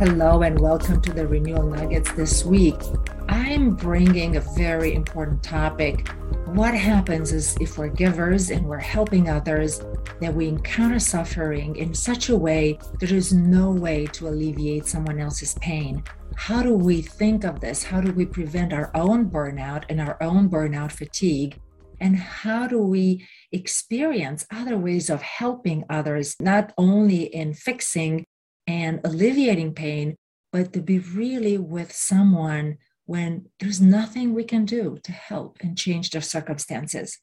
Hello, and welcome to the Renewal Nuggets this week. I'm bringing a very important topic. What happens is if we're givers and we're helping others, that we encounter suffering in such a way there is no way to alleviate someone else's pain. How do we think of this? How do we prevent our own burnout and our own burnout fatigue? And how do we experience other ways of helping others, not only in fixing and alleviating pain, but to be really with someone when there's nothing we can do to help and change their circumstances.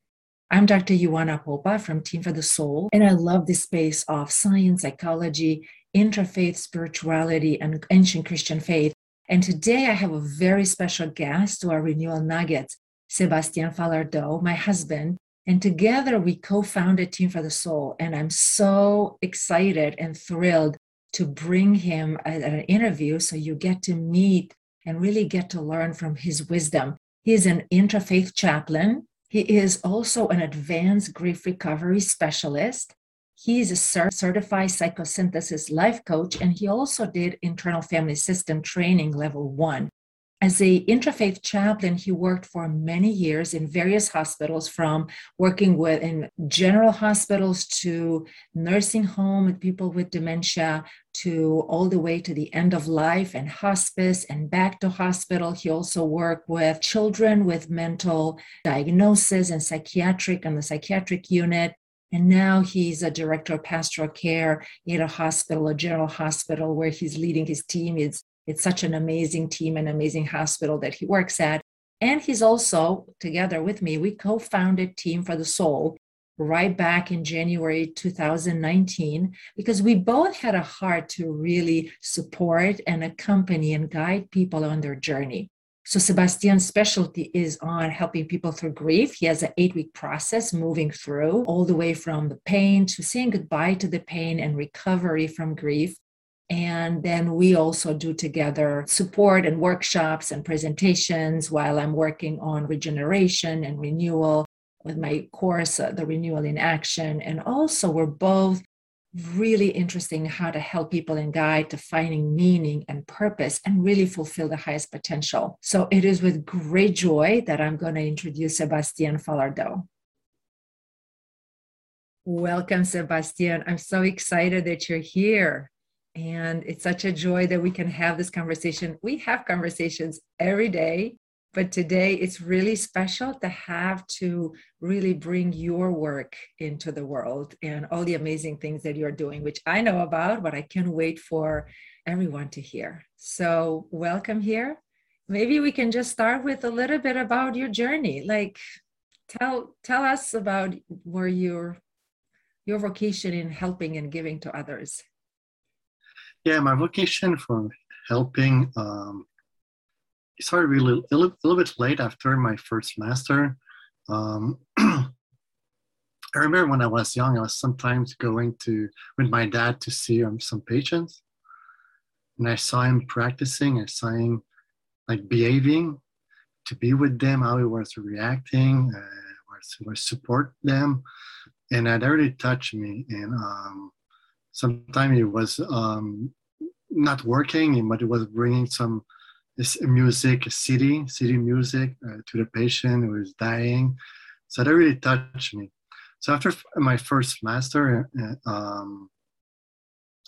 I'm Dr. Ioana Popa from Team for the Soul, and I love the space of science, psychology, interfaith spirituality, and ancient Christian faith. And today I have a very special guest to our Renewal Nuggets, Sebastien Falardeau, my husband. And together we co founded Team for the Soul. And I'm so excited and thrilled to bring him at, an interview so you get to meet and really get to learn from his wisdom. He is an interfaith chaplain. He is also an advanced grief recovery specialist. He is a certified psychosynthesis life coach, and he also did internal family system training level one. As a interfaith chaplain, he worked for many years in various hospitals, from working with in general hospitals to nursing home with people with dementia, to all the way to the end of life and hospice and back to hospital. He also worked with children with mental diagnosis and psychiatric on the psychiatric unit. And now he's a director of pastoral care in a hospital, a general hospital, where he's leading his team. It's it's such an amazing team and amazing hospital that he works at. And he's also, together with me, we co founded Team for the Soul right back in January 2019 because we both had a heart to really support and accompany and guide people on their journey. So Sebastien's specialty is on helping people through grief. He has an eight week process moving through all the way from the pain to saying goodbye to the pain and recovery from grief. And then we also do together support and workshops and presentations while I'm working on regeneration and renewal with my course, uh, The Renewal in Action. And also, we're both really interested in how to help people and guide to finding meaning and purpose and really fulfill the highest potential. So it is with great joy that I'm going to introduce Sebastien Falardeau. Welcome, Sebastien. I'm so excited that you're here. And it's such a joy that we can have this conversation. We have conversations every day, but today it's really special to have to really bring your work into the world and all the amazing things that you're doing, which I know about, but I can't wait for everyone to hear. So, welcome here. Maybe we can just start with a little bit about your journey. Like, tell tell us about where your your vocation in helping and giving to others. Yeah, my vocation for helping um, started really a little, a little, bit late after my first master. Um, I remember when I was young, I was sometimes going to with my dad to see um, some patients, and I saw him practicing. I saw him like behaving, to be with them, how he was reacting, uh, was, was support them, and that really touched me. And um, sometimes it was um, not working, but it was bringing some music, city, city music uh, to the patient who is dying. So that really touched me. So after my first master, uh, um,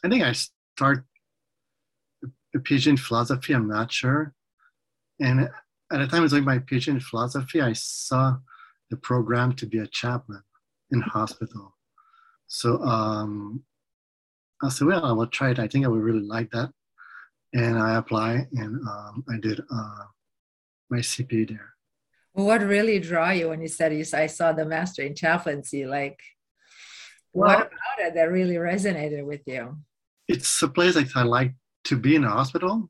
I think I start a PhD philosophy. I'm not sure. And at the time I was doing my PhD philosophy, I saw the program to be a chaplain in hospital. So um, I said, well, I will try it. I think I would really like that. And I apply and um, I did uh, my CP there. Well, what really draw you when you said you, I saw the master in chaplaincy? Like, well, what about it that really resonated with you? It's a place I like to be in a hospital.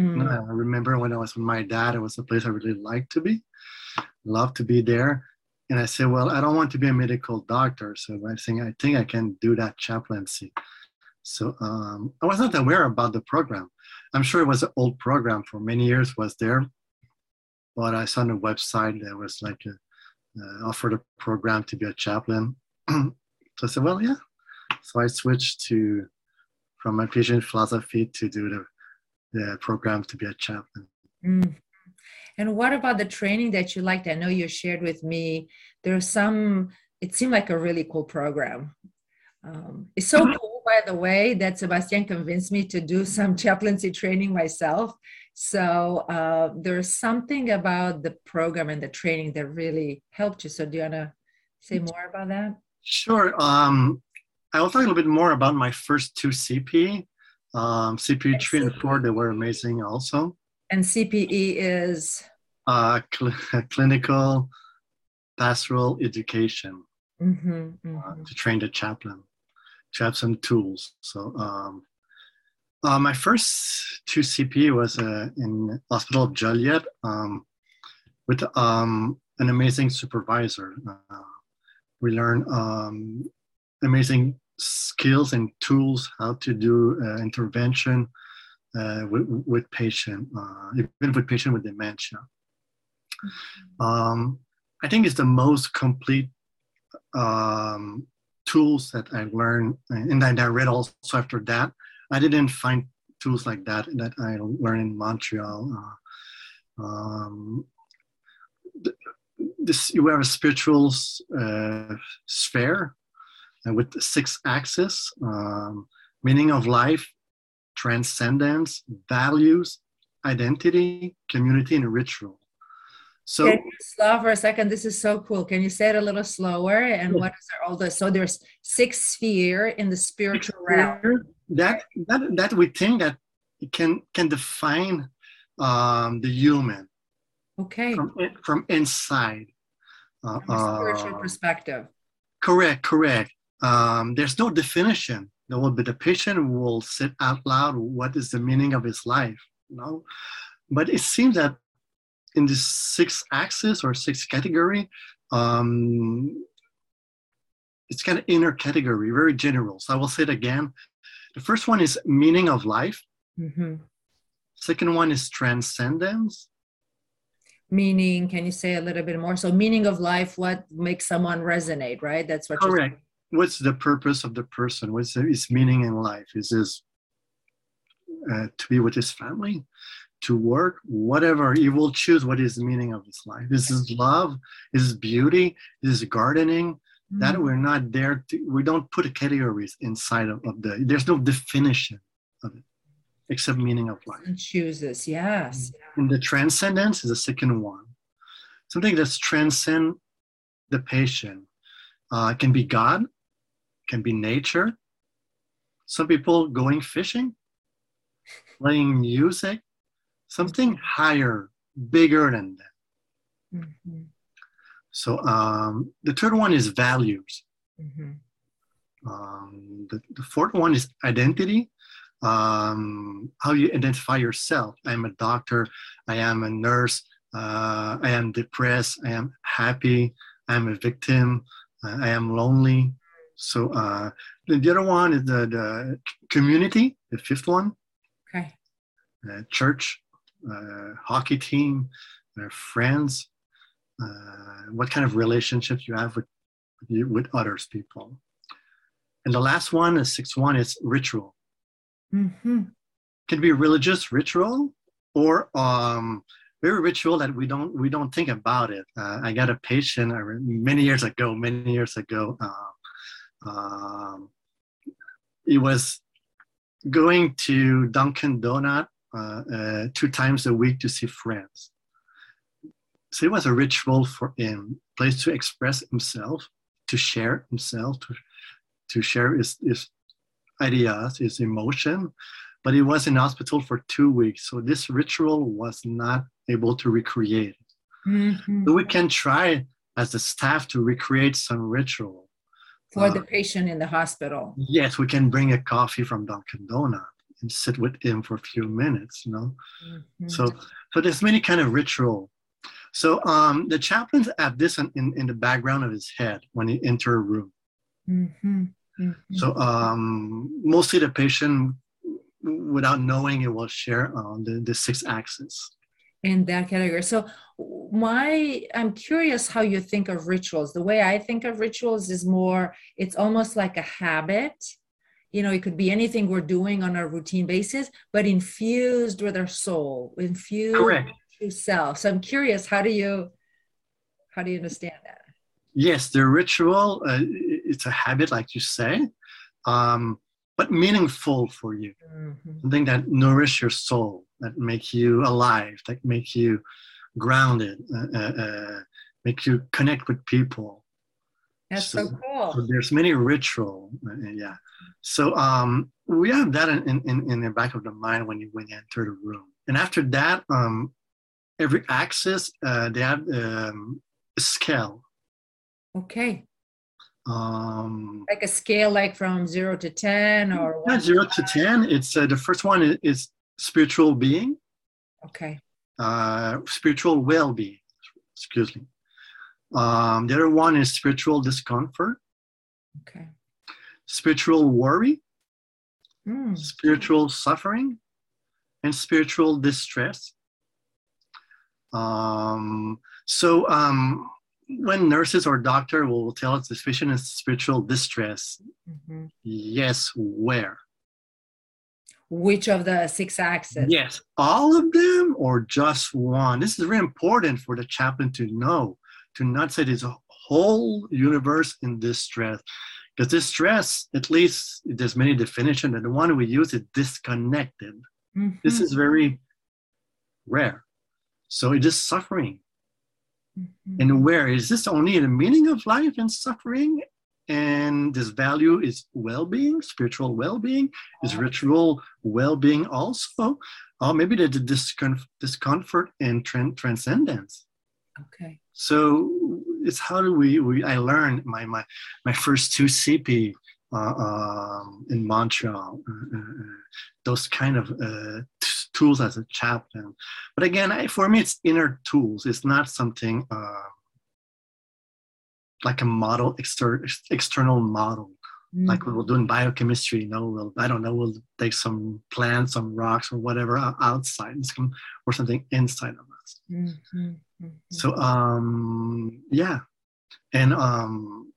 Mm. I remember when I was with my dad, it was a place I really liked to be, love to be there. And I said, well, I don't want to be a medical doctor. So I think I think I can do that chaplaincy. So um, I was not aware about the program. I'm sure it was an old program for many years was there, but I saw on the website there was like a, uh, offered a program to be a chaplain. so I said, well, yeah. So I switched to from my PhD in philosophy to do the the program to be a chaplain. Mm. And what about the training that you liked? I know you shared with me. There's some. It seemed like a really cool program. Um, it's so cool, by the way, that Sebastien convinced me to do some chaplaincy training myself. So uh, there's something about the program and the training that really helped you. So do you want to say more about that? Sure. Um, I will talk a little bit more about my first two CP. Um, CPE three and four, they were amazing also. And CPE is? Uh, cl- clinical pastoral education mm-hmm, mm-hmm. Uh, to train the chaplain, to have some tools. So um, uh, my first two CP was uh, in Hospital of Joliet um, with um, an amazing supervisor. Uh, we learned um, amazing skills and tools how to do uh, intervention uh, with, with patient, uh, even with patient with dementia. Um, I think it's the most complete um, tools that I learned, and that I read also after that I didn't find tools like that that I learned in Montreal. Uh, um, this you have a spiritual uh, sphere uh, with six axes: um, meaning of life, transcendence, values, identity, community, and ritual. So Can you slow for a second? This is so cool. Can you say it a little slower? And what is all this? So there's six sphere in the spiritual realm that that that we think that can can define um, the human. Okay. From from inside. Uh, from a spiritual uh, perspective. Correct. Correct. Um, there's no definition. There will be the patient will sit out loud. What is the meaning of his life? You know, but it seems that in this six axis or six category, um, it's kind of inner category, very general. So I will say it again. The first one is meaning of life. Mm-hmm. Second one is transcendence. Meaning, can you say a little bit more? So, meaning of life, what makes someone resonate, right? That's what correct. What's the purpose of the person? What's his meaning in life? Is this uh, to be with his family, to work, whatever? you will choose what is the meaning of this life. This is this love? Is this beauty? Is gardening? that mm-hmm. we're not there to we don't put categories inside of, of, the there's no definition of it except meaning of life and chooses yes and the transcendence is the second one something that's transcend the patient uh, can be god can be nature some people going fishing playing music something higher bigger than that mm-hmm. So um, the third one is values. Mm-hmm. Um, the, the, fourth one is identity. Um, how you identify yourself. I'm a doctor. I am a nurse. Uh, I am depressed. I am happy. I am a victim. Uh, I am lonely. So uh, the, the, other one is the, the community. The fifth one. Okay. Uh, church, uh, hockey team, uh, friends, uh, what kind of relationships you have with with, with others people. And the last one the sixth one is ritual. Mm-hmm. can be religious ritual or um, very ritual that we don't we don't think about it. Uh, i got a patient many years ago many years ago uh, um, he was going to Dunkin' Donut uh, uh, two times a week to see friends so it was a ritual for him, place to express himself, to share himself, to, to share his, his ideas, his emotion. But he was in hospital for two weeks, so this ritual was not able to recreate. Mm-hmm. So we can try as the staff to recreate some ritual for uh, the patient in the hospital. Yes, we can bring a coffee from Dunkin' Donut and sit with him for a few minutes. You know, mm-hmm. so so there's many kind of ritual so um, the chaplains have this in, in, in, the background of his head when he enter a room. Mm-hmm. Mm-hmm. So um, mostly the patient, without knowing it, will share uh, the, the six axes. In that category. So my, I'm curious how you think of rituals. The way I think of rituals is more, it's almost like a habit you know it could be anything we're doing on a routine basis but infused with our soul infused Correct. with self so i'm curious how do you how do you understand that yes the ritual uh, it's a habit like you say um, but meaningful for you mm-hmm. something that nourish your soul that make you alive that make you grounded uh, uh, uh make you connect with people that's so, so cool so there's many ritual uh, yeah so um, we have that in, in, in the back of the mind when you when you enter the room. And after that, um, every axis uh, they have um, a scale. Okay. Um, like a scale, like from zero to ten, or not zero to ten. It's uh, the first one is, is spiritual being. Okay. Uh, spiritual well-being. Excuse me. Um, the other one is spiritual discomfort. Okay spiritual worry, mm. spiritual suffering, and spiritual distress. Um, so um, when nurses or doctor will tell us this patient is spiritual distress, mm-hmm. yes, where? Which of the six axes? Yes, all of them or just one. This is very important for the chaplain to know, to not say there's a whole universe in distress. Because this stress, at least there's many definitions, and the one we use is disconnected. Mm-hmm. This is very rare. So it is suffering. Mm-hmm. And where is this only the meaning of life and suffering? And this value is well-being, spiritual well-being, is ritual well-being also, or maybe the discomfort, discomfort and transcendence. Okay. So it's how do we, we I learned my my my first two CP uh, um, in Montreal, uh, uh, uh those kind of uh, t- tools as a chaplain. But again, I, for me, it's inner tools. It's not something uh, like a model, exter- external model. Mm-hmm. Like we will do in biochemistry, you know, we'll, I don't know, we'll take some plants, some rocks, or whatever outside, or something inside of us. Mm-hmm. Mm-hmm. So um, yeah, and um,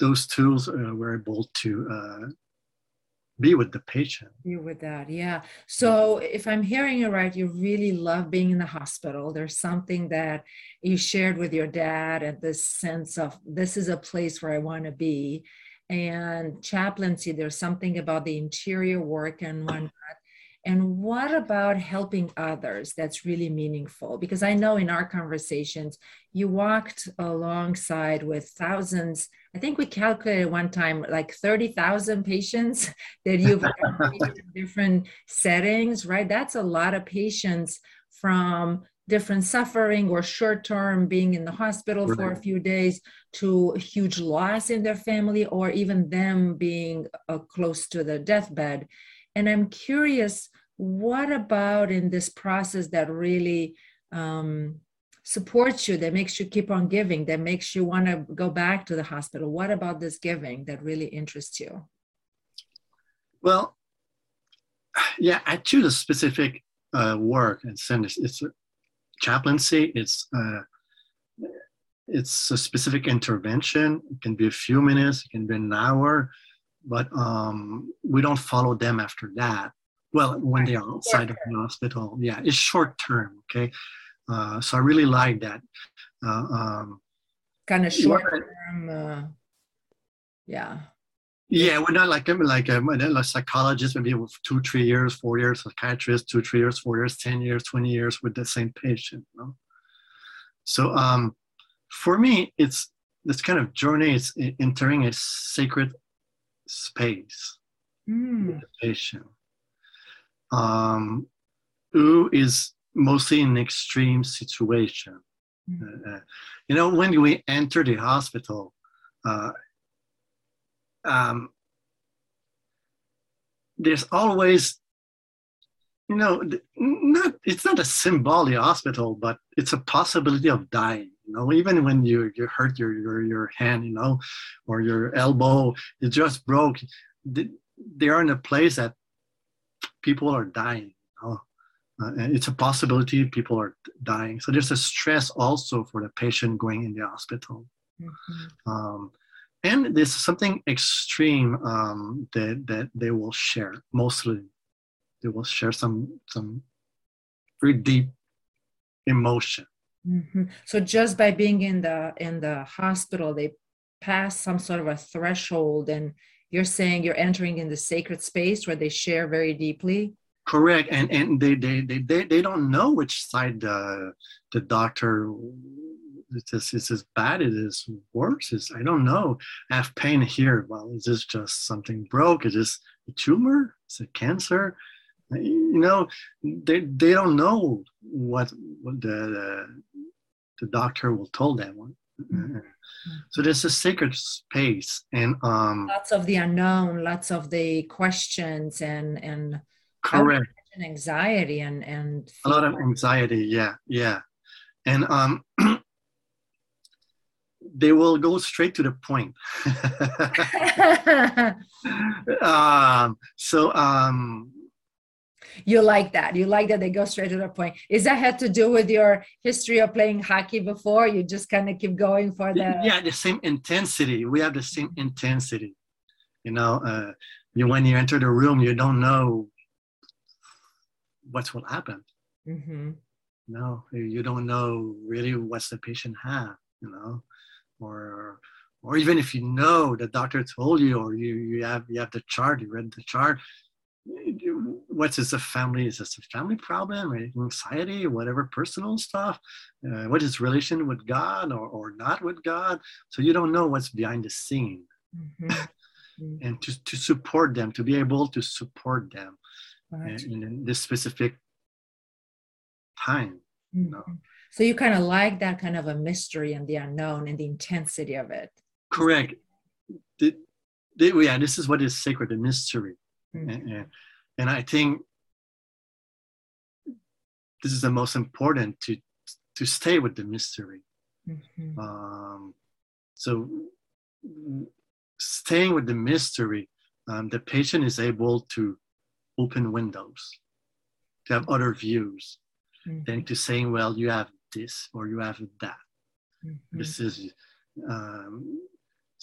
those tools uh, were able to uh, be with the patient. Be with that, yeah. So if I'm hearing you right, you really love being in the hospital. There's something that you shared with your dad, and this sense of this is a place where I want to be. And chaplaincy, there's something about the interior work and whatnot and what about helping others that's really meaningful? Because I know in our conversations, you walked alongside with thousands. I think we calculated one time like 30,000 patients that you've in different settings, right? That's a lot of patients from different suffering or short term being in the hospital for a few days to huge loss in their family or even them being uh, close to the deathbed and I'm curious, what about in this process that really um, supports you, that makes you keep on giving, that makes you want to go back to the hospital? What about this giving that really interests you? Well, yeah, I choose a specific uh, work and send it. It's a chaplaincy. It's uh, it's a specific intervention. It can be a few minutes. It can be an hour but um, we don't follow them after that. Well, when they are outside of the hospital, yeah, it's short term. Okay, uh, so I really like that. Uh, um, kind of short term, uh, yeah. Yeah, we're not like like a, a psychologist, maybe two, three years, four years, psychiatrist, two, three years, four years, ten years, twenty years with the same patient. You know? So um, for me, it's this kind of journey. It's entering a sacred space, mm. meditation. Um, U is mostly in extreme situation. Mm. Uh, you know, when we enter the hospital, uh, um, there's always, you know, not it's not a symbolic hospital, but it's a possibility of dying you know even when you you hurt your your your hand you know or your elbow it just broke they are in a place that people are dying you know? uh, and it's a possibility people are dying so there's a stress also for the patient going in the hospital mm-hmm. um, and there's something extreme um, that that they will share. Mostly, they will share some some very deep emotion. Mm-hmm. So just by being in the in the hospital, they pass some sort of a threshold, and you're saying you're entering in the sacred space where they share very deeply. Correct, and and they they they they, they don't know which side the the doctor it's as, it's as bad it is worse is i don't know. I have pain here. Well is this just something broke? Is this a tumor? Is it cancer? You know they, they don't know what, what the, the, the doctor will tell them mm-hmm. so there's a sacred space and um lots of the unknown lots of the questions and and correct and anxiety and and a lot of anxiety yeah yeah and um they will go straight to the point. um, so um, you like that. You like that they go straight to the point. Is that had to do with your history of playing hockey before? You just kind of keep going for the yeah, the same intensity. We have the same intensity. You know, uh, you when you enter the room, you don't know what will happen. Mm-hmm. No, you don't know really what's the patient have. You know, or or even if you know the doctor told you or you you have you have the chart you read the chart what's this a family is this a family problem or anxiety or whatever personal stuff uh, what is relation with god or, or not with god so you don't know what's behind the scene mm-hmm. mm-hmm. and to, to support them to be able to support them right. in, in, this specific time mm-hmm. you know? So you kind of like that kind of a mystery and the unknown and the intensity of it. Correct. The, the, yeah, this is what is sacred, the mystery. Mm-hmm. And, and I think this is the most important to to stay with the mystery. Mm-hmm. Um, so staying with the mystery, um, the patient is able to open windows, to have other views, mm-hmm. than to saying, well, you have this or you have that. Mm-hmm. This is um,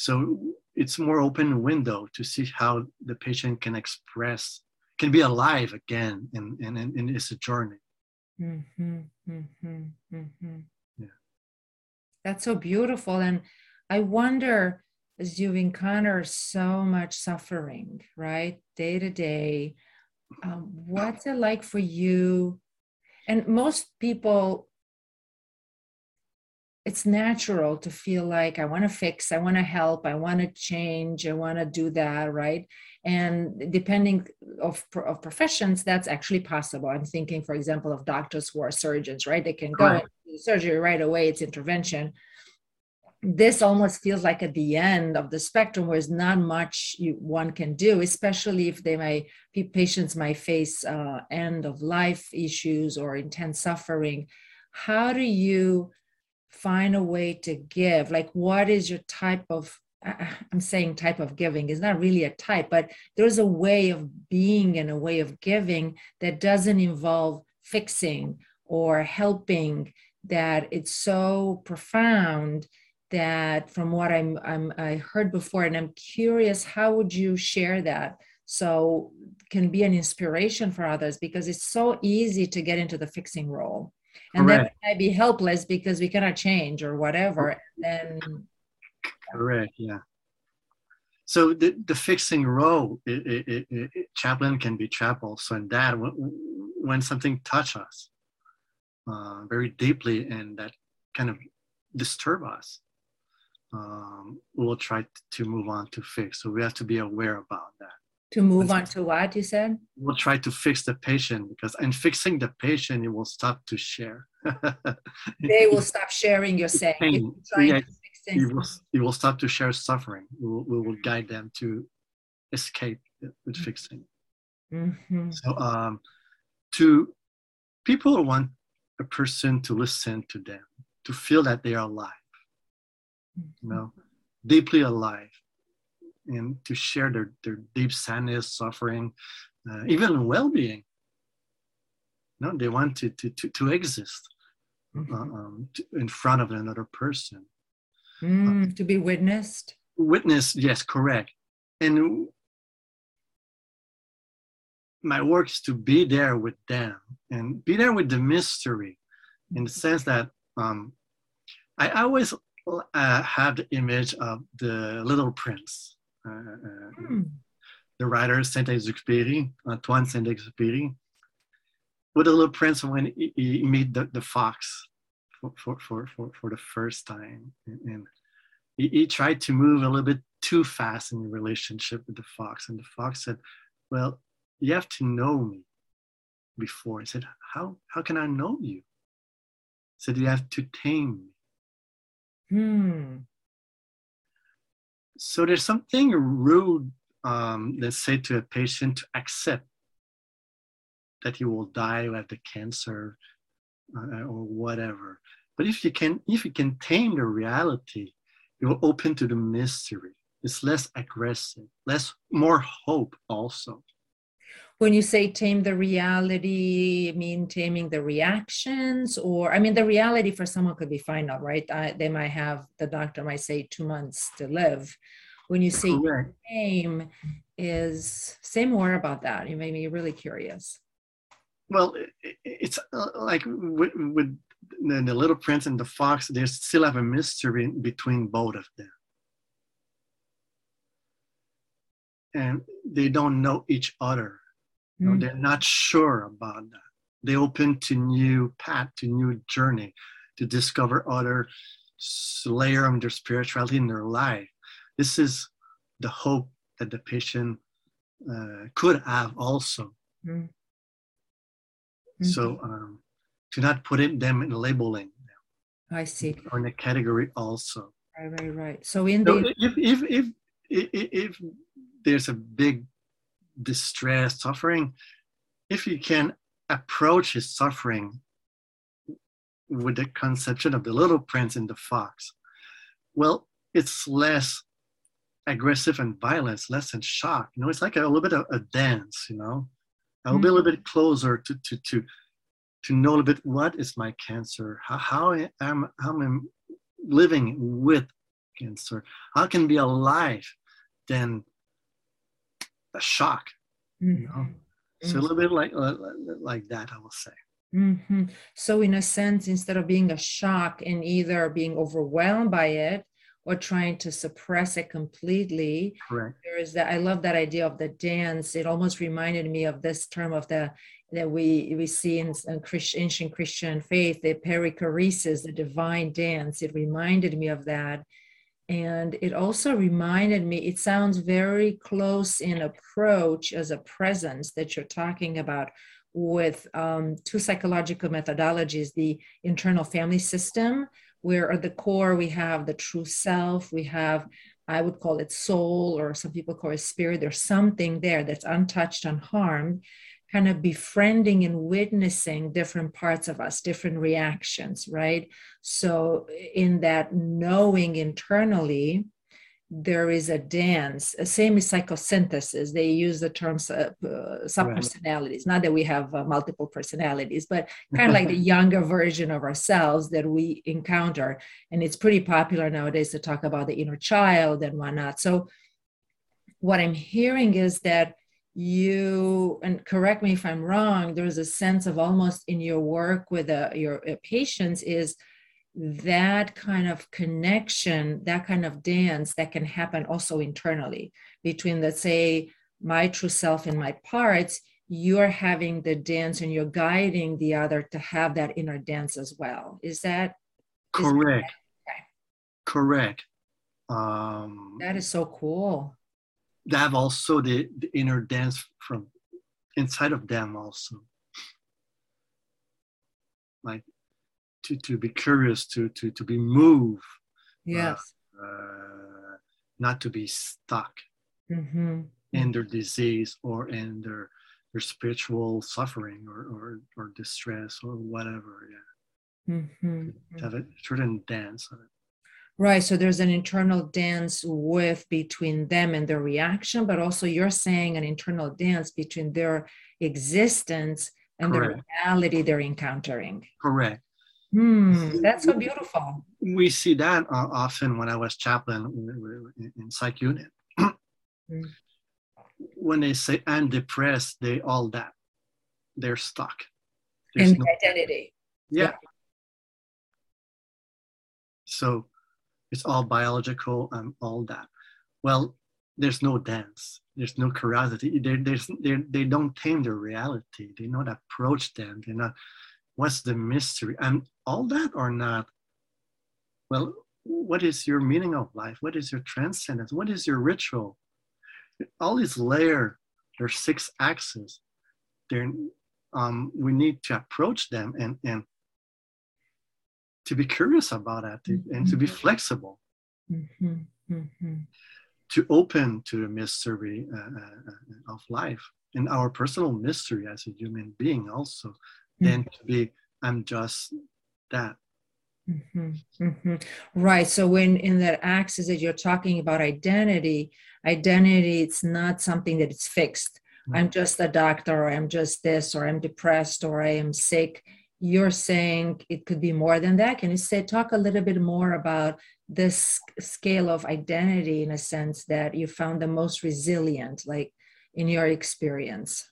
so it's more open window to see how the patient can express, can be alive again, and and, and it's a journey. Mm-hmm, mm-hmm, mm-hmm. Yeah, that's so beautiful, and I wonder as you encounter so much suffering, right, day to day, um, what's it like for you? And most people it's natural to feel like I want to fix, I want to help, I want to change, I want to do that, right? And depending of, of professions, that's actually possible. I'm thinking, for example, of doctors who are surgeons, right? They can go right. surgery right away, it's intervention. This almost feels like at the end of the spectrum where there's not much you, one can do, especially if they might patients might face uh, end of life issues or intense suffering. How do you find a way to give like what is your type of i'm saying type of giving is not really a type but there's a way of being and a way of giving that doesn't involve fixing or helping that it's so profound that from what I'm, I'm i heard before and i'm curious how would you share that so can be an inspiration for others? Because it's so easy to get into the fixing role and Correct. then we might be helpless because we cannot change or whatever then Correct. Yeah. So the, the fixing role, it, it, it, chaplain can be trapped So in that when, when something touch us uh, very deeply and that kind of disturb us, um, we'll try to move on to fix. So we have to be aware about that to move on to what you said? We'll try to fix the patient because in fixing the patient you will stop to share. They will stop sharing you're saying. yeah, you, will, you will stop to share suffering. We will, we will guide them to escape with mm-hmm. fixing. Mm-hmm. so um to people want a person to listen to them to feel that they are alive mm-hmm. you know deeply alive and to share their, their deep sadness, suffering, uh, even well-being. No, they want to, to, to, to exist mm-hmm. uh, um, to, in front of another person. Mm, uh, to be witnessed. witness yes correct and my work is to be there with them and be there with the mystery in the sense that um, I always uh, have the image of the Little Prince, uh, hmm. the writer Saint Exupéry, Antoine Saint Exupéry, with the Little Prince when he, he meet the, the fox for, for, for, for, the first time. And, and he, he tried to move a little bit too fast in the relationship with the fox. And the fox said, Well, you have to know me before. He said, How, how can I know you? He said, You have to tame me. Hmm. So there's something rude, um, let's say, to a patient to accept that he will die of the cancer uh, or whatever. But if you can, if you can tame the reality, you will open to the mystery. It's less aggressive, less more hope also when you say tame the reality, I mean taming the reactions, or I mean the reality for someone could be final, right? Uh, they might have the doctor might say two months to live. When you say Correct. tame, is say more about that. You made me really curious. Well, it's uh, like with, with the, the Little Prince and the Fox. They still have a mystery between both of them. and they don't know each other you know, mm. they're not sure about that. They open to new path, to new journey, to discover other layer of their spirituality in their life. This is the hope that the patient uh, could have also. Mm. So um, to not put it, them in labeling. I see. Or in a category also. Right, right, right. So in so the if, if if if if there's a big distress, suffering, if you can approach his suffering with the conception of the little prince and the fox, well, it's less aggressive and violence, less in shock. You know, it's like a, a little bit of a dance, you know. I'll mm-hmm. be a little bit closer to to to to know a little bit what is my cancer, how, how I am how I'm living with cancer, how I can be alive than a shock. Mm-hmm. You know? So mm-hmm. a little bit like uh, like that, I will say. Mm-hmm. So in a sense, instead of being a shock and either being overwhelmed by it or trying to suppress it completely, Correct. there is that. I love that idea of the dance. It almost reminded me of this term of the that we we see in, in Christian, ancient Christian faith, the perichoresis, the divine dance. It reminded me of that and it also reminded me, it sounds very close in approach as a presence that you're talking about with um, two psychological methodologies the internal family system, where at the core we have the true self, we have I would call it soul, or some people call it spirit. There's something there that's untouched, unharmed kind of befriending and witnessing different parts of us, different reactions, right? So, in that knowing internally, there is a dance. Same as psychosynthesis. They use the terms uh, uh, subpersonalities. Not that we have uh, multiple personalities, but kind of like the younger version of ourselves that we encounter. And it's pretty popular nowadays to talk about the inner child and whatnot. So, what I'm hearing is that you and correct me if i'm wrong there's a sense of almost in your work with uh, your uh, patients is that kind of connection that kind of dance that can happen also internally between let's say my true self and my parts you're having the dance and you're guiding the other to have that inner dance as well. Is that correct is that, okay. correct. Um, that is so cool they have also the, the inner dance from inside of them also like to, to be curious to to to be moved yes uh, uh, not to be stuck mm-hmm. in their disease or in their their spiritual suffering or or, or distress or whatever yeah mm-hmm. have a certain dance of it Right. So there's an internal dance with between them and their reaction, but also you're saying an internal dance between their existence and Correct. the reality they're encountering. Correct. Hmm, that's so beautiful. we see that uh, often when I was chaplain in, in psych unit. mm. When they say I'm depressed, they all that they're stuck. There's in no, identity. Yeah. yeah. So it's all biological and all that. Well, there's no dance. There's no curiosity. They, there's, they don't tame their reality. They not approach them. They're not, what's the mystery? And all that or not, well, what is your meaning of life? What is your transcendence? What is your ritual? All these layers, there's six axes. They're, um, we need to approach them and, and to be curious about it mm-hmm. and to be mm-hmm. flexible. Mm-hmm. Mm-hmm. To open to the mystery uh, uh, of life and our personal mystery as a human being, also, mm-hmm. than to be, I'm just that. Mm-hmm. Mm-hmm. Right. So when in that axis that you're talking about identity, identity, it's not something that it's fixed. Mm-hmm. I'm just a doctor, or I'm just this, or I'm depressed, or I am sick. You're saying it could be more than that. Can you say talk a little bit more about this scale of identity in a sense that you found the most resilient, like in your experience?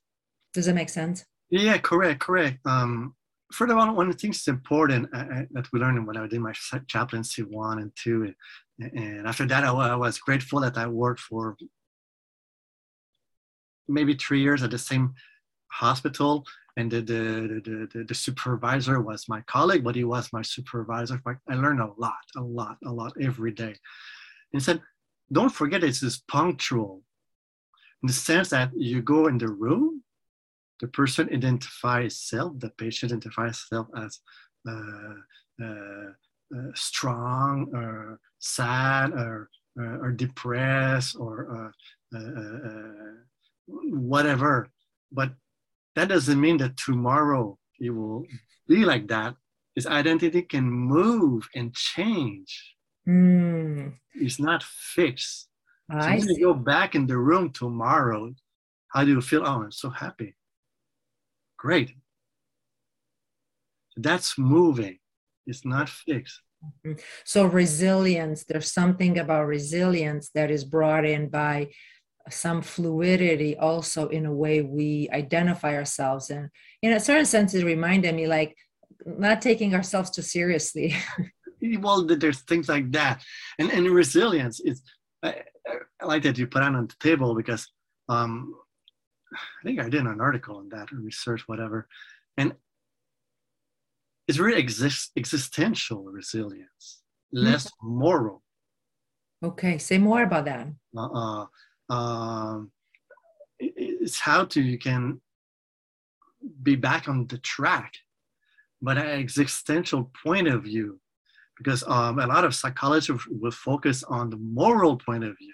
Does that make sense? Yeah, correct, correct. Um, all, one of the things that's important uh, uh that we learned when I did my chaplaincy one and two, and after that, I, I was grateful that I worked for maybe three years at the same hospital and the, the, the, the, supervisor was my colleague but he was my supervisor i learned a lot a lot a lot every day and said don't forget it's this punctual in the sense that you go in the room the person identifies self the patient identifies self as uh, uh, uh, strong or sad or, uh, or depressed or uh, uh, whatever. But that doesn't mean that tomorrow it will be like that. His identity can move and change. Mm. It's not fixed. So when you go back in the room tomorrow, how do you feel? Oh, I'm so happy. Great. That's moving. It's not fixed. Mm-hmm. So resilience, there's something about resilience that is brought in by some fluidity also in a way we identify ourselves and in a certain sense it reminded me like not taking ourselves too seriously. Well there's things like that. And and resilience is I, I, like that you put on the table because um i think i did an article on that or research whatever. And it's really exist, existential resilience less mm-hmm. moral. Okay say more about that. Uh, um, it's how to you can be back on the track but an existential point of view because um, a lot of psychologists will focus on the moral point of view.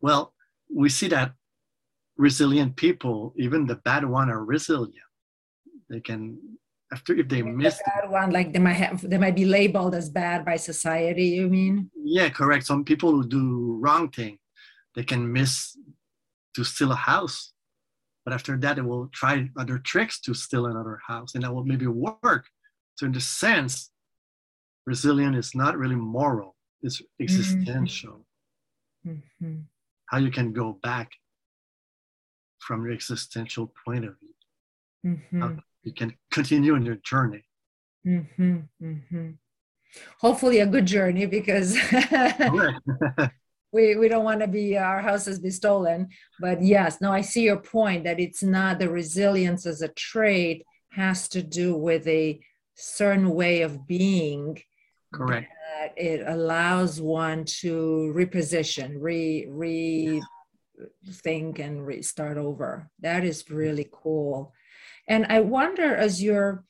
Well we see that resilient people even the bad one are resilient. They can after if they miss the bad one like they might have they might be labeled as bad by society you mean? Yeah correct. Some people who do wrong thing they can miss to steal a house but after that they will try other tricks to steal another house and that will maybe work so in the sense resilient is not really moral it's existential mm-hmm. how you can go back from your existential point of view mm-hmm. you can continue in your journey mm-hmm. mm-hmm. hopefully a good journey because we, we don't want to be our houses be stolen but yes no i see your point that it's not the resilience as a trait has to do with a certain way of being correct. that it allows one to reposition re re think and restart over. That is really cool. And i wonder as you're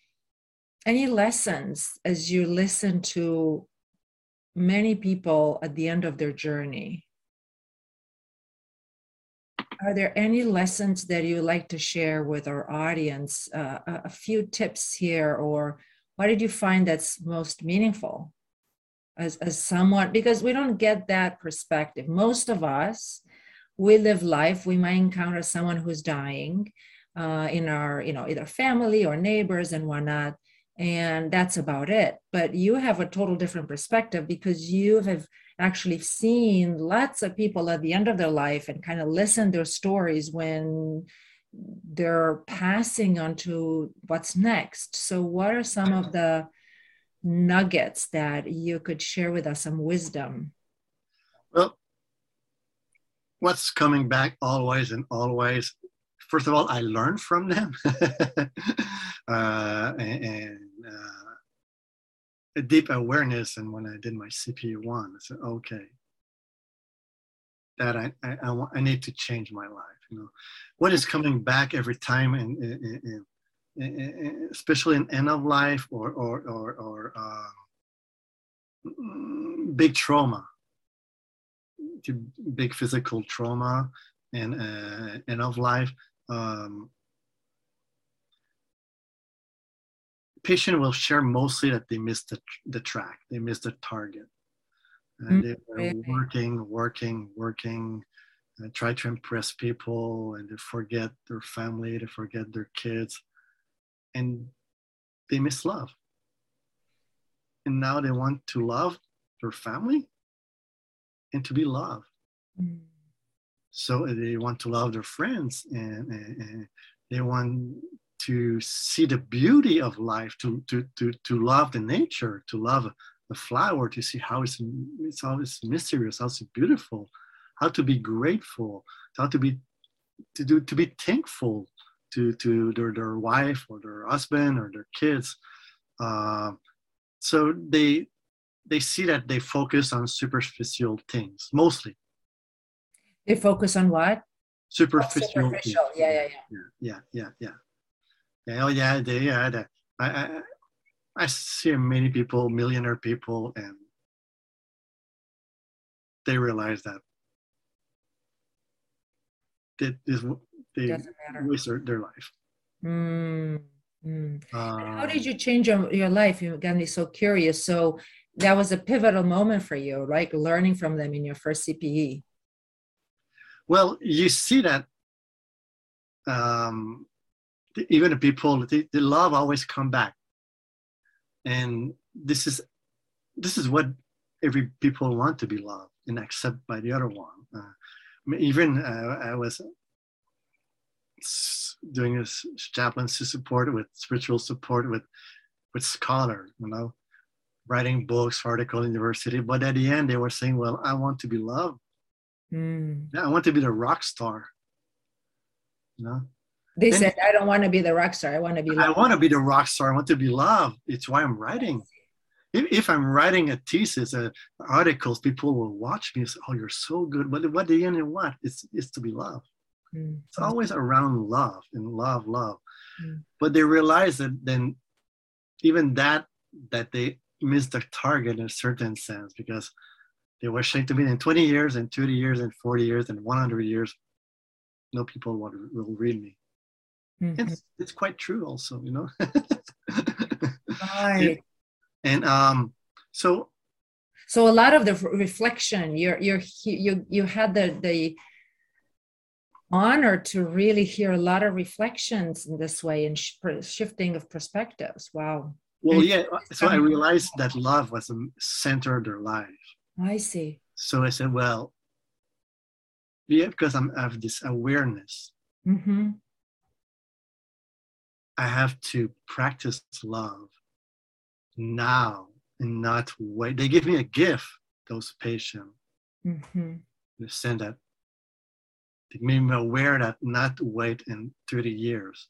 any lessons as you listen to many people at the end of their journey. Are there any lessons that you like to share with our audience? Uh, a, a few tips here, or what did you find that's most meaningful as, as someone? Because we don't get that perspective. Most of us, we live life, we might encounter someone who's dying uh, in our, you know, either family or neighbors and whatnot and that's about it. But you have a total different perspective because you have actually seen lots of people at the end of their life and kind of listened their stories when they're passing on to what's next. So what are some of the nuggets that you could share with us some wisdom? Well what's coming back always and always first of all i learn from them. Uh, and, and a deep awareness and when i did my CPE one. I said okay that I, I, I, want, I need to change my life you know. What is coming back every time and, especially in end of life or or or, or uh, big trauma big physical trauma and uh, end of life um, patient will share mostly that they missed the, the track, they missed the target. And mm-hmm. they were working, working, working, uh, try to impress people, and they forget their family, they forget their kids, and they miss love. And now they want to love their family and to be loved. Mm-hmm. So they want to love their friends and, and, and they want to see the beauty of life, to, to, to, to love the nature, to love the flower, to see how it's, it's always mysterious, how it's beautiful, how to be grateful, how to be to do to be thankful to to their, their wife or their husband or their kids. Uh, so they they see that they focus on superficial things mostly. They focus on what? Superficial. Oh, superficial. Yeah, yeah, yeah. Yeah, yeah, yeah. Yeah, oh yeah, they, yeah. They, I, I, I see many people, millionaire people, and they realize that they, they waste their, their life. Mm, mm. Uh, how did you change your, your life? You got me so curious. So that was a pivotal moment for you, right? Learning from them in your first CPE. Well, you see that um, even the people, the, the love always come back, and this is this is what every people want to be loved and accepted by the other one. Uh, even uh, I was doing a chaplaincy support with spiritual support with with scholar, you know, writing books, article university. But at the end, they were saying, "Well, I want to be loved." Mm. I want to be the rock star. You know? They and said, I don't want to be the rock star. I want to be loved. I want to be the rock star. I want to be loved. It's why I'm writing. If, if I'm writing a thesis, uh, articles, people will watch me and say, Oh, you're so good. But what the end of what? It's, it's to be loved. Mm. It's always around love and love, love. Mm. But they realize that then even that, that they missed the target in a certain sense because they were saying to me in 20 years and 30 years and 40 years and 100 years no people will, will read me mm-hmm. it's, it's quite true also you know right and um so so a lot of the reflection you're you're you you had the the honor to really hear a lot of reflections in this way and sh- shifting of perspectives wow well yeah so i realized that love was the center of their life I see. So I said, well, yeah, because I'm, I have this awareness. Mm-hmm. I have to practice love now and not wait. They give me a gift, those patients. Mm-hmm. They send that. They made me aware that not wait in 30 years.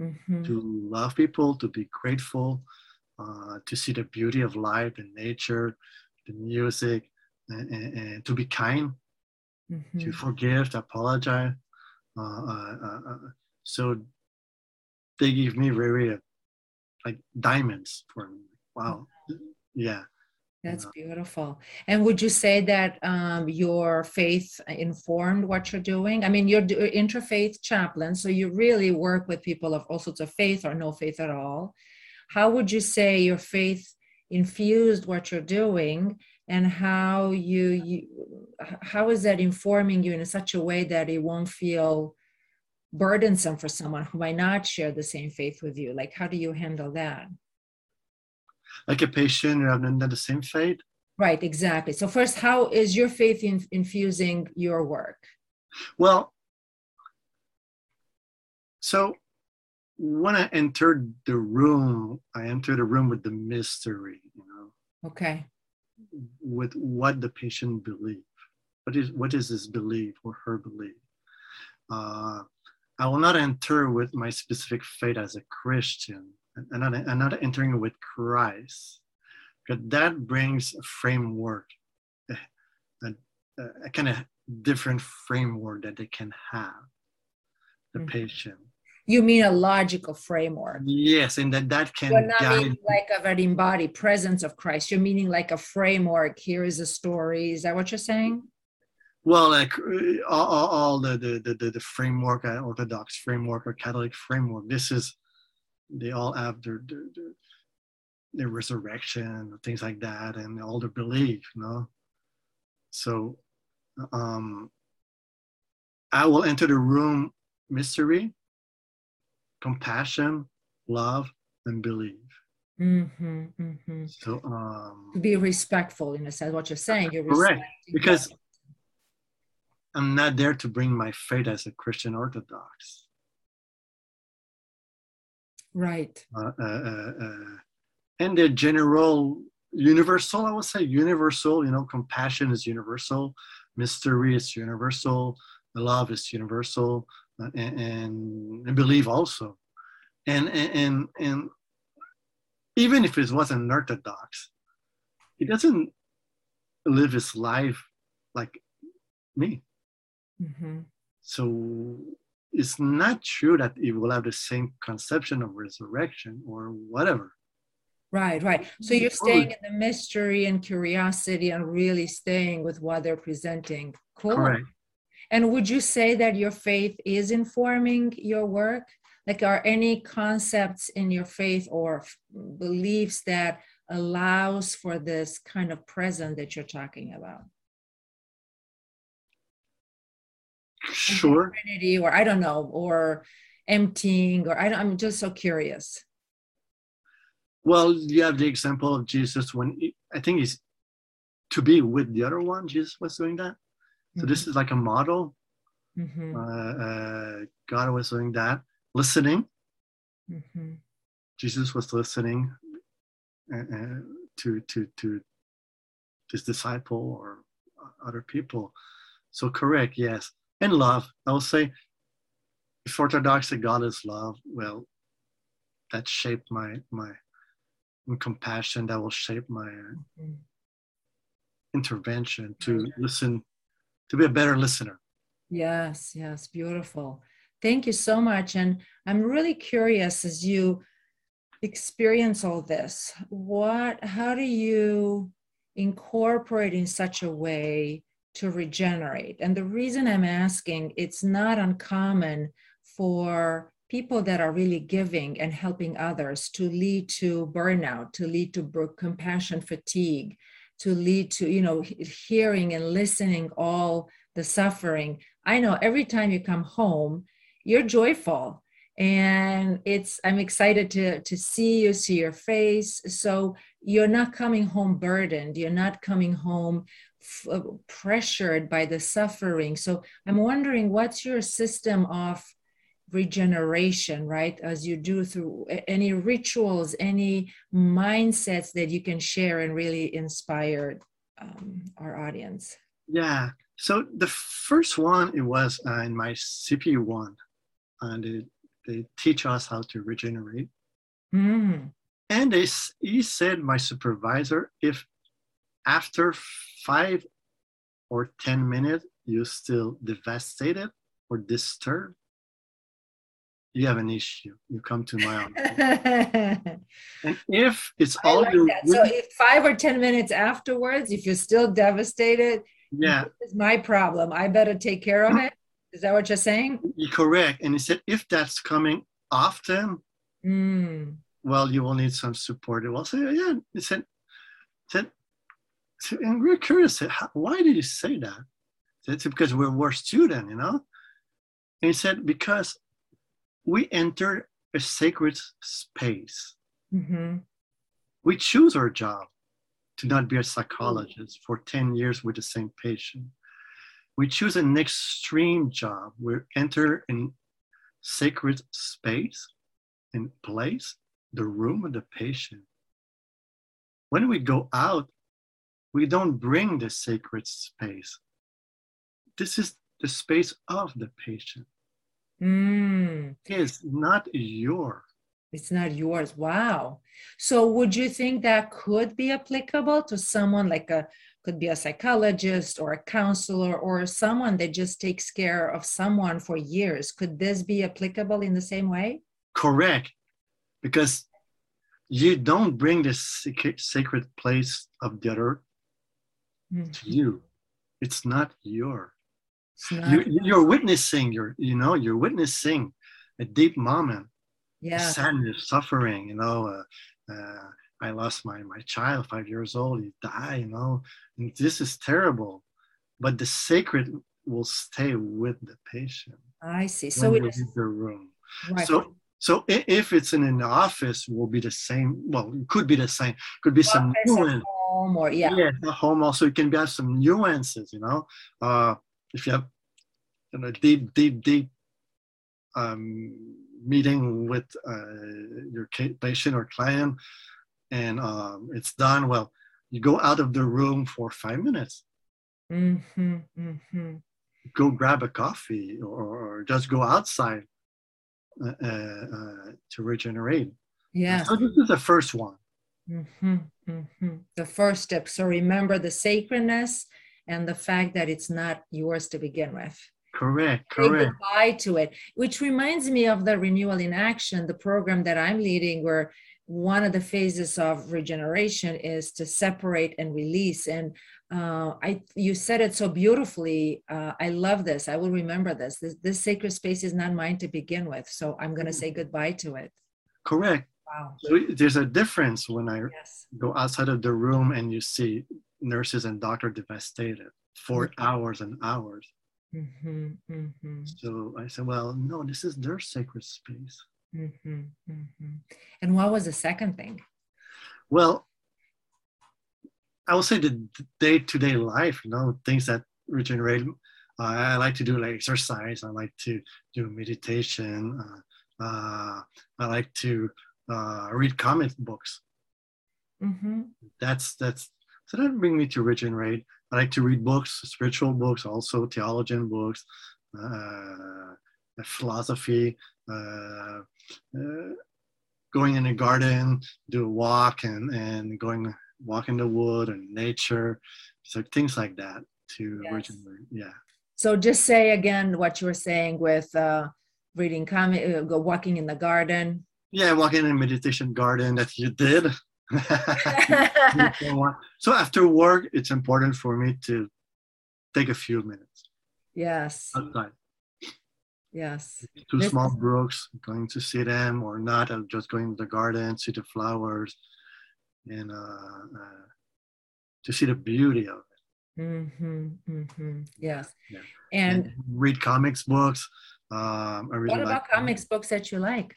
Mm-hmm. To love people, to be grateful, uh, to see the beauty of life and nature, the music, and, and, and to be kind, mm-hmm. to forgive, to apologize. Uh, uh, uh, uh, so they gave me very like diamonds for me. Wow. Yeah. That's beautiful. And would you say that um, your faith informed what you're doing? I mean, you're interfaith chaplain, so you really work with people of all sorts of faith or no faith at all. How would you say your faith infused what you're doing and how you, you how is that informing you in such a way that it won't feel burdensome for someone who might not share the same faith with you? Like, how do you handle that? Like a patient who have not the same faith? Right, exactly. So, first, how is your faith in, infusing your work? Well, so when I entered the room, I entered the room with the mystery, you know. Okay. With what the patient believe. What is what is his belief or her belief? Uh, I will not enter with my specific faith as a Christian. I'm not, I'm not entering with Christ. Because that brings a framework, a, a, a kind of different framework that they can have, the mm-hmm. patient you mean a logical framework? Yes, and that that can. You're not meaning like of an embodied presence of Christ. You're meaning like a framework. Here is a story. Is that what you're saying? Well, like uh, all, all the, the, the the framework, uh, Orthodox framework or Catholic framework. This is they all have their their, their, their resurrection, things like that, and all their belief. You know, so um, I will enter the room mystery compassion, love, and believe. Mm-hmm, mm-hmm. So um, be respectful in a sense. What you're saying, you're correct because I'm not there to bring my faith as a Christian Orthodox. Right. Uh, uh, uh, uh, and the general, universal, I would say, universal. You know, compassion is universal, mystery is universal, love is universal, and, and believe also. And, and, and even if it wasn't orthodox, he doesn't live his life like me. Mm-hmm. So it's not true that it will have the same conception of resurrection or whatever. Right, right. So you're staying in the mystery and curiosity and really staying with what they're presenting. Cool. Correct. And would you say that your faith is informing your work? Like, are any concepts in your faith or beliefs that allows for this kind of present that you're talking about? Sure. Trinity, or I don't know, or emptying, or I don't, I'm just so curious. Well, you have the example of Jesus when he, I think he's to be with the other one. Jesus was doing that. So this is like a model. Mm-hmm. Uh, uh, God was doing that, listening. Mm-hmm. Jesus was listening uh, uh to to to his disciple or other people. So correct, yes, and love. I will say, if orthodoxy God is love, well, that shaped my my compassion. That will shape my mm-hmm. intervention to listen to be a better listener. Yes, yes, beautiful. Thank you so much. And I'm really curious as you experience all this, what how do you incorporate in such a way to regenerate? And the reason I'm asking, it's not uncommon for people that are really giving and helping others to lead to burnout, to lead to compassion fatigue, to lead to you know hearing and listening all the suffering. I know every time you come home you're joyful. And it's i'm excited to to see you see your face. So you're not coming home burdened. You're not coming home f- uh, pressured by the suffering so i'm wondering what's your system of regeneration, right? As you do through any rituals, any mindsets that you can share and really inspire um, our audience. Yeah. So the first one it was uh, in my CP one, and they, they teach us how to regenerate. Mm. And they, he said, my supervisor, if after five or 10 minutes you still devastated or disturbed, you have an issue. You come to my office. and if it's I all like your so if five or ten minutes afterwards, if you're still devastated, yeah, it's my problem. I better take care of it. Is that what you're saying? You're correct. And he said if that's coming often, mm. well, you will need some support. Well, say, yeah. He said, said, and we're curious. Why did you say that? It's because we're, we're student, you know And he said, because we enter a sacred space. Mm-hmm. We choose our job to not be a psychologist for 10 years with the same patient. We choose an extreme job. We enter in sacred space and place, the room of the patient. When we go out, we don't bring the sacred space. This is the space of the patient. Mm. It's not your. It's not yours. Wow. So would you think that could be applicable to someone like a could be a psychologist or a counselor or someone that just takes care of someone for years? Could this be applicable in the same way? Correct. Because you don't bring the sacred place of the other mm-hmm. to you. It's not your. You're, you're, witnessing your, you know, you're witnessing a deep moment, yeah, sadness, suffering. You know, uh, uh, I lost my my child, five years old. He died. You know, and this is terrible. But the sacred will stay with the patient. I see. So it is the room. Right. So so if it's in an office, will be the same. Well, it could be the same. Could be some nuance. Home or yeah. Yeah, at home also it can be have some nuances. You know, uh, if you have you know deep, deep, deep um, meeting with uh, your patient or client, and um, it's done. Well, you go out of the room for five minutes. Mm-hmm, mm-hmm. Go grab a coffee or, or just go outside uh, uh, to regenerate. Yeah. So this is the first one. Mm-hmm, mm-hmm. The first step. So remember the sacredness and the fact that it's not yours to begin with. Correct, correct. Say goodbye to it, which reminds me of the renewal in action, the program that I'm leading, where one of the phases of regeneration is to separate and release. And uh, I, you said it so beautifully. Uh, I love this. I will remember this. this. This sacred space is not mine to begin with, so I'm going to say goodbye to it. Correct. Wow. So there's a difference when I yes. go outside of the room and you see nurses and doctor devastated for mm-hmm. hours and hours. Mm-hmm, mm-hmm. So I said, well, no, this is their sacred space. Mm-hmm, mm-hmm. And what was the second thing? Well, I would say the day to day life, you know, things that regenerate. Uh, I like to do like exercise. I like to do meditation. Uh, uh, I like to uh, read comic books. Mm-hmm. That's that's so that bring me to regenerate. I like to read books, spiritual books, also theologian books, uh, philosophy, uh, uh, going in a garden, do a walk, and and going walk in the wood and nature, so things like that to yes. regenerate. Yeah. So just say again what you were saying with uh, reading comic, uh, go walking in the garden. Yeah, walking in a meditation garden that you did. so after work, it's important for me to take a few minutes. Yes. Outside. Yes. Two this small brooks, going to see them or not. I'm just going to the garden, see the flowers, and uh, uh, to see the beauty of it. Mm-hmm, mm-hmm. Yes. Yeah. And, and, read comics books. Um, I really what about comics books that you like?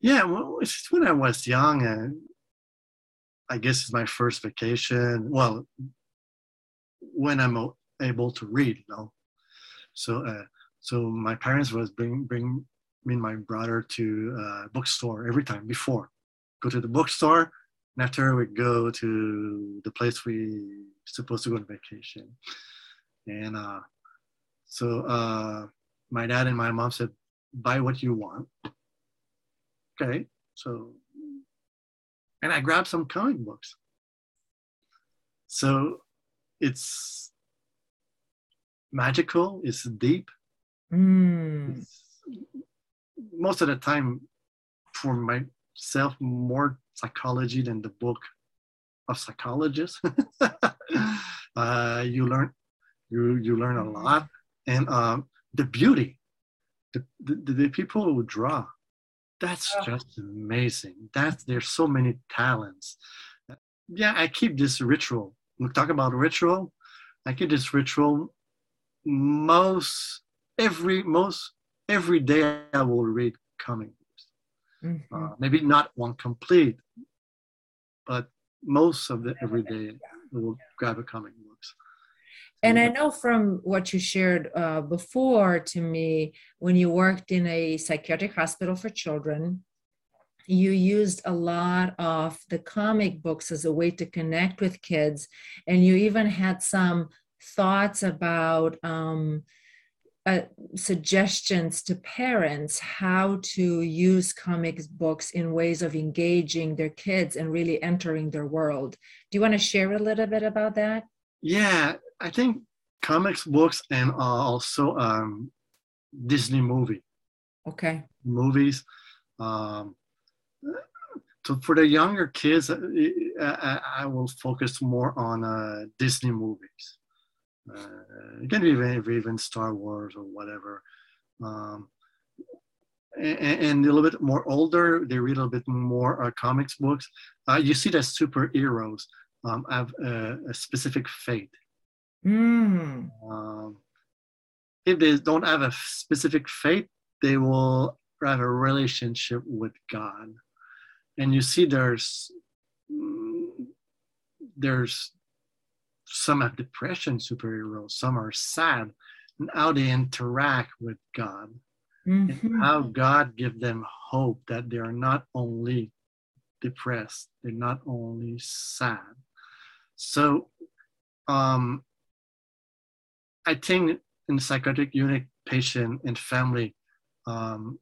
Yeah, well, it's when I was young, and I guess it's my first vacation. Well, when I'm able to read, you know. So, uh, so my parents was bring bring me and my brother to a bookstore every time before. Go to the bookstore, and after we go to the place we supposed to go on vacation. And uh, so uh, my dad and my mom said, "Buy what you want." Okay, so and I grabbed some comic books. So it's magical, it's deep. Mm. It's, most of the time, for myself, more psychology than the book of psychologists. uh, you learn, you you learn a lot, and um, the beauty, the, the, the people who draw, that's oh. just amazing. That there's so many talents. Yeah, I keep this ritual. We talk about ritual. I keep this ritual most every most every day I will read books. Mm-hmm. Uh, maybe not one complete, but most of the every day I will grab a comic books. And I know from what you shared uh, before to me, when you worked in a psychiatric hospital for children, you used a lot of the comic books as a way to connect with kids. And you even had some thoughts about um, uh, suggestions to parents how to use comics books in ways of engaging their kids and really entering their world. Do you want to share a little bit about that? Yeah, I think comics books and also um, Disney movie. Okay. Movies. Um, so for the younger kids, uh, I, I will focus more on uh, Disney movies. Uh, it can be even, even Star Wars or whatever. Um, and, and, a little bit more older, they read a little bit more uh, comics books. Uh, you see that superheroes um, have a, a, specific fate. Mm. Um, if they don't have a specific fate, they will have a relationship with God. And you see there's mm, there's some have depression superheroes, some are sad, and how they interact with God. Mm-hmm. And how God give them hope that they are not only depressed, they're not only sad. So um, I think in the psychiatric unit, patient and family, um,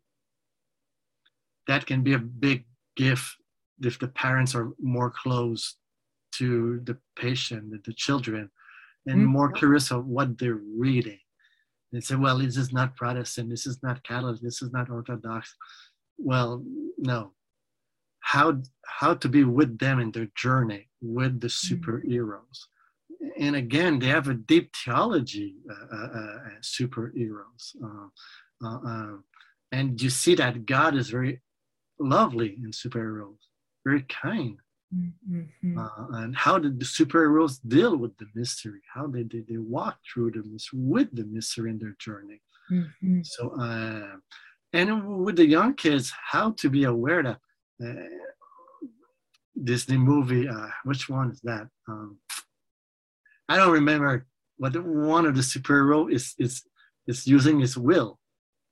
that can be a big gift if the parents are more close to the patient, the children, and mm-hmm. more curious of what they're reading. They say, well, this is not Protestant, this is not Catholic, this is not Orthodox. Well, no. How, how to be with them in their journey with the mm-hmm. superheroes. And again, they have a deep theology, uh, uh, uh, superheroes. Uh, uh, uh, and you see that God is very lovely in superheroes, very kind. Mm-hmm. Uh, and how did the superheroes deal with the mystery? How did they, they walk through the mystery with the mystery in their journey? Mm-hmm. So, uh, and with the young kids, how to be aware that uh, Disney movie, uh, which one is that? Um, I don't remember what one of the superhero is is is using his will,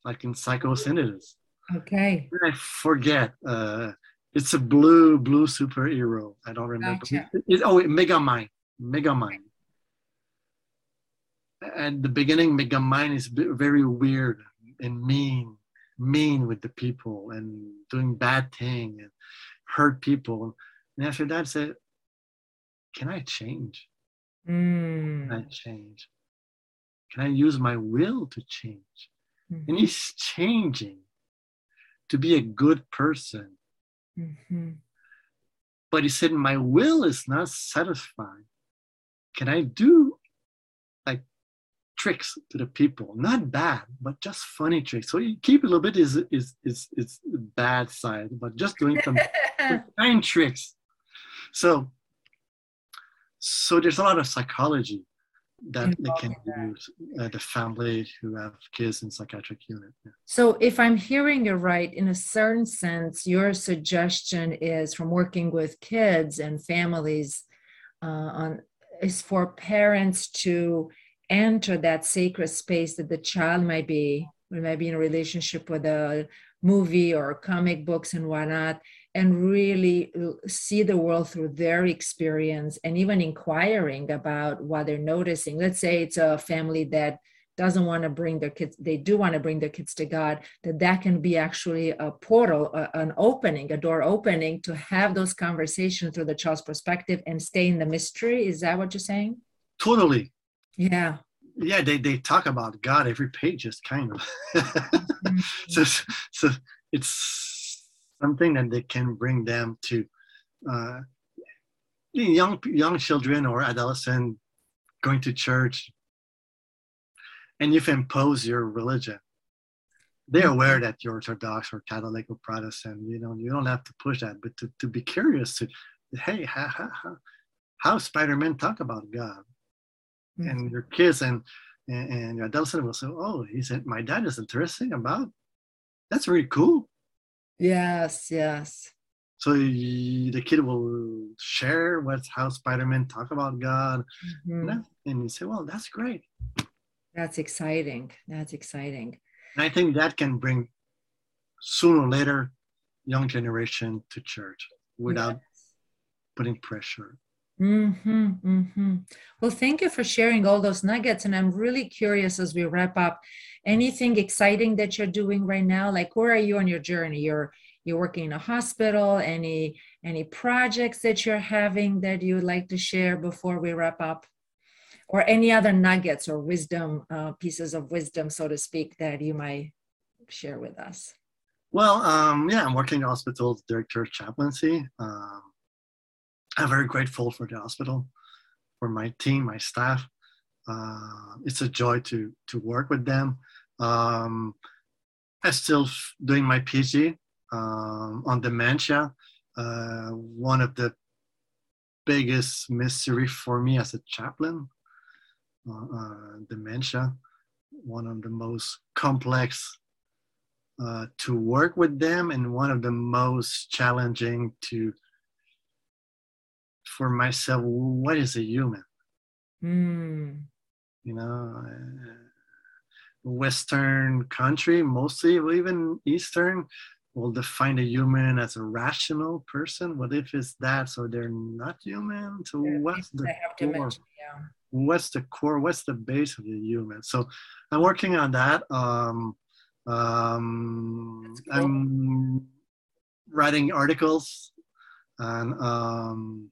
like in Psychosynthesis. Okay. I forget. Uh, it's a blue blue superhero. I don't remember. Gotcha. It, it, oh, Megamind. Mega Mind. At the beginning, Megamind is very weird and mean, mean with the people and doing bad thing and hurt people. And after that, I said, "Can I change? Mm. Can I change? Can I use my will to change?" Mm-hmm. And he's changing to be a good person Mm-hmm. But he said, My will is not satisfied. Can I do like tricks to the people? Not bad, but just funny tricks. So you keep a little bit is is is is bad side, but just doing some kind tricks. So so there's a lot of psychology that they can use uh, the family who have kids in psychiatric unit. Yeah. So if I'm hearing you right, in a certain sense, your suggestion is from working with kids and families uh, on is for parents to enter that sacred space that the child might be, might be in a relationship with a movie or comic books and whatnot, and really see the world through their experience and even inquiring about what they're noticing. Let's say it's a family that doesn't want to bring their kids they do want to bring their kids to god that that can be actually a portal a, an opening a door opening to have those conversations through the child's perspective and stay in the mystery. Is that what you're saying? Totally. Yeah. Yeah they, they talk about god every page just kind of. Mm-hmm. so so it's something that they can bring them to uh, young young children or adolescent going to church and you've imposed your religion they're mm-hmm. aware that you're orthodox or catholic or protestant you know you don't have to push that but to, to be curious to hey how, how, how, how spider-man talk about god mm-hmm. and your kids and and, and your adolescent will say, "Oh, he said my dad is interesting about." That's really cool. Yes, yes. So you, the kid will share what's how Spider-Man talk about God, Mhm. and you say, "Well, that's great." That's exciting. That's exciting. And I think that can bring sooner or later young generation to church without putting pressure. Mm-hmm, mm-hmm. Well, thank you for sharing all those nuggets. And I'm really curious as we wrap up, anything exciting that you're doing right now? Like where are you on your journey? You're you're working in a hospital, any any projects that you're having that you would like to share before we wrap up? Or any other nuggets or wisdom, uh, pieces of wisdom, so to speak, that you might share with us? Well, um, yeah, I'm working in the hospital director of chaplaincy. Um, I'm very grateful for the hospital, for my team, my staff. Uh, it's a joy to to work with them. Um, I'm still doing my PhD um, on dementia. Uh, one of the biggest mystery for me as a chaplain, uh, uh, dementia. One of the most complex uh, to work with them and one of the most challenging to for myself what is a human? Mm, you know uh, western country mostly or even eastern will define a human as a rational person. What if it's that? So they're not human? So are what's the core? dementia, yeah. what's the core? What's the base of the human? So i'm working on that. Um um cool. i'm writing articles and um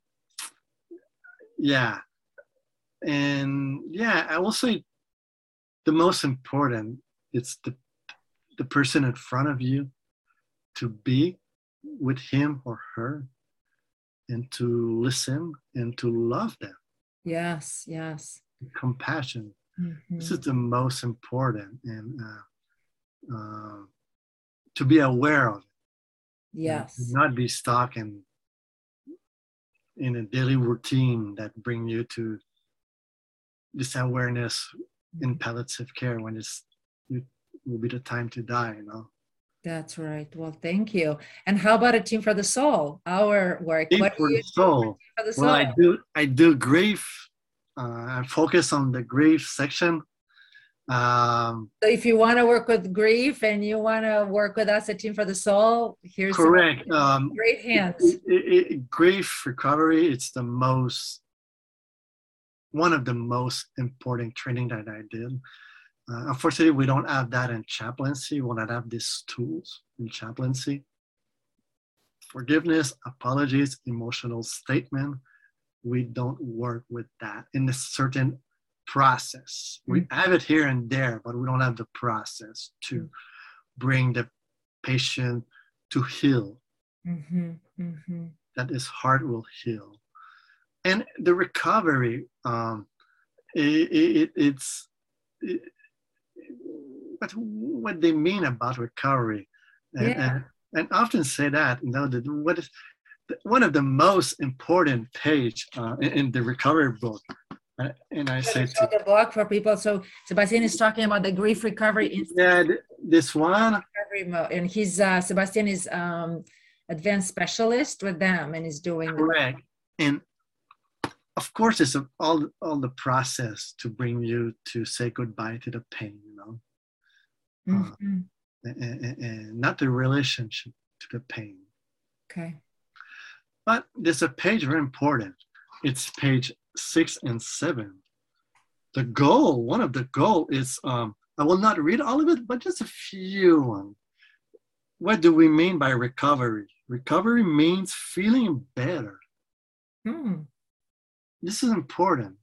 yeah and yeah i will say the most important it's the the person in front of you to be with him or her and to listen and to love them Yes, yes. compassion Mhm. this is the most important and uh, uh, to be aware of it Yes. and not be stuck in in a daily routine that bring you to this awareness in palliative care when it's it will be the time to die you know That's right. Well, thank you. And how about a team for the soul? Our work. Team what do for you the do soul. for the soul? well i do i do grief uh, i focus on the grief section um, so if you want to work with grief and you want to work with us at Team for the Soul, here's correct. um, great hands. it- it- it- grief recovery it's the most one of the most important training that i did. Uh, unfortunately we don't have that in chaplaincy. We don't have these tools in chaplaincy. Forgiveness apologies emotional statement. We don't work with that in a certain process. We have it here and there but we don't have the process to bring the patient to heal. Hmm hmm that his heart will heal. And the recovery, um, it, it, it's it, what what they mean about recovery, and, Yeah. and, and often say that you know that what is one of the most important page uh, in, in the recovery book, and I said, to the book for people. So Sebastien is talking about the grief recovery yeah this one and he's uh, Sebastien is um, advanced specialist with them, and is doing correct and of course it's a, all all the process to bring you to say goodbye to the pain you know Mhm. and, and- and not the relationship to the pain. Okay. But there's a page very important. It's page six and seven. The goal, one of the goal is, um, I will not read all of it, but just a few. What do we mean by recovery? Recovery means feeling better. Hmm. This is important.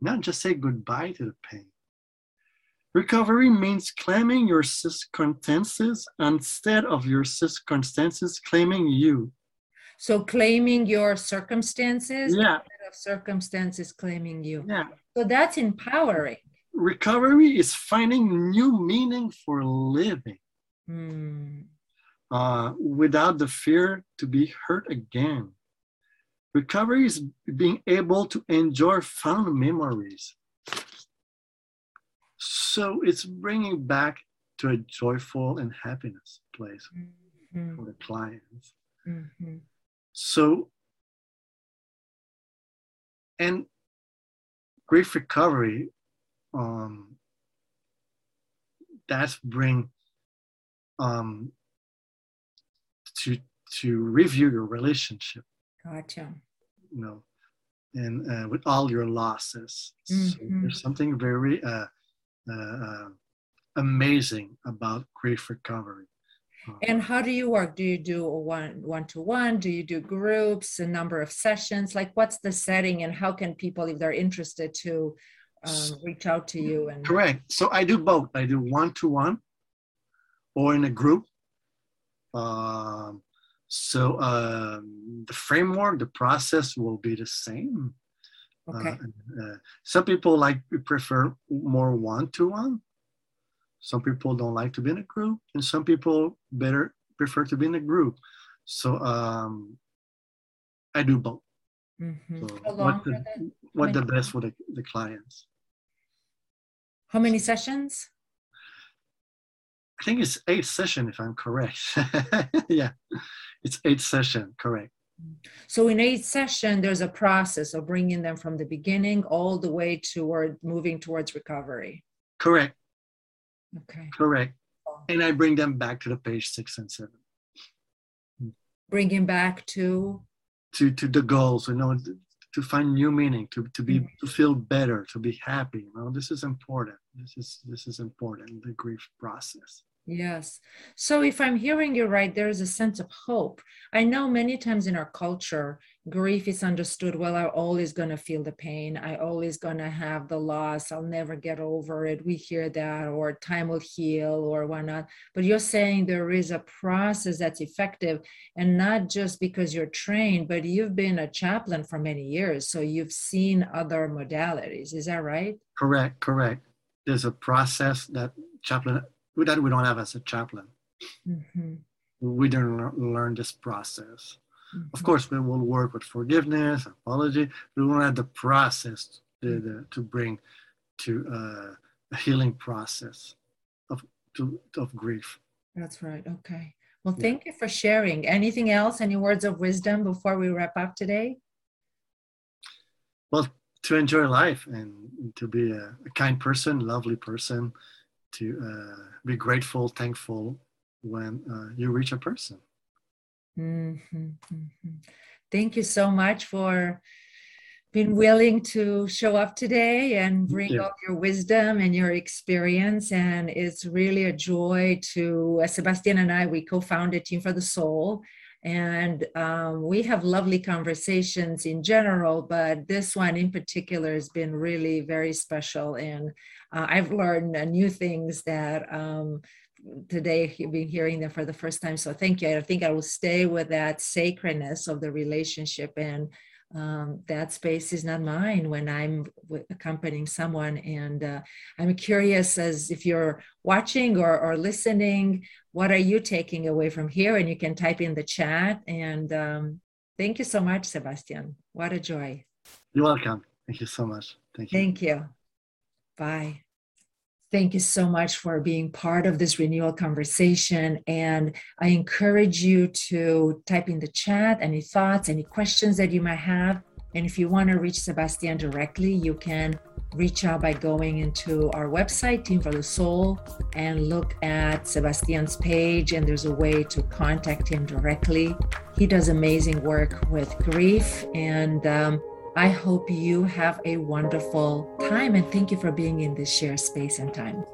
Not just say goodbye to the pain. Recovery means claiming your circumstances instead of your circumstances claiming you. So claiming your circumstances Yeah, instead of circumstances claiming you. yeah. So that's empowering. Recovery is finding new meaning for living Hmm. uh, without the fear to be hurt again. Recovery is being able to enjoy fond memories. so it's bringing back to a joyful and happiness place mm-hmm. for the clients. Mm-hmm. So, and grief recovery, um, that's bring um, to to review your relationship. Gotcha. You know, and uh, with all your losses. Mm-hmm. So there's something very uh, uh, uh, amazing about grief recovery. And how do you work? Do you do a one one to one? Do you do groups? A number of sessions? Like, what's the setting, and how can people, if they're interested, to um, reach out to you? And correct. So I do both. I do one to one, or in a group. Um, so um, the framework, the process will be the same. Okay. Uh, uh, some people like prefer more one-to-one. Some people don't like to be in a group, and some people better prefer to be in a group. So um, I do both. Mm-hmm. So what the, what the best for the, the clients. How many sessions? I think it's eight session if I'm correct. yeah, it's eight session, correct. So in eight session, there's a process of bringing them from the beginning all the way toward moving towards recovery. Correct. Okay. Correct. And I bring them back to the page six and seven. Bringing back to to to the goals, you know, to find new meaning, to to be mm-hmm. to feel better, to be happy. You know, this is important. This is this is important. The grief process. Yes. So if I'm hearing you right, there is a sense of hope. I know many times in our culture, grief is understood well, I'm always going to feel the pain. I always going to have the loss. I'll never get over it. We hear that, or time will heal, or whatnot. But you're saying there is a process that's effective, and not just because you're trained, but you've been a chaplain for many years. So you've seen other modalities. Is that right? Correct, correct. There's a process that chaplain that we don't have as a chaplain. Mm-hmm. We didn't learn this process. Mm-hmm. Of course, we will work with forgiveness, apology. We won't have the process to, the, to bring to uh, a healing process of to, of grief. That's right. Okay. Well, thank yeah. you for sharing. Anything else? Any words of wisdom before we wrap up today? Well, to enjoy life and to be a, a kind person, lovely person, to uh, be grateful, thankful when uh, you reach a person. Mm-hmm, mm-hmm. Thank you so much for being willing to show up today and bring yeah. all your wisdom and your experience. And it's really a joy to, Sebastien and I, we co founded Team for the Soul. And um, we have lovely conversations in general, but this one in particular has been really very special. And uh, I've learned uh, new things that um, today you've been hearing them for the first time. So thank you. I think I will stay with that sacredness of the relationship and um, that space is not mine when I'm accompanying someone. And uh, I'm curious as if you're watching or, or listening, what are you taking away from here? And you can type in the chat. And um, thank you so much, Sebastien. What a joy. You're welcome. Thank you so much. Thank you. Thank you. Bye. Thank you so much for being part of this renewal conversation. And I encourage you to type in the chat any thoughts, any questions that you might have. And if you want to reach Sebastien directly, you can reach out by going into our website, Team for the Soul, and look at Sebastien's page. And there's a way to contact him directly. He does amazing work with grief and um, I hope you have a wonderful time and thank you for being in this shared space and time.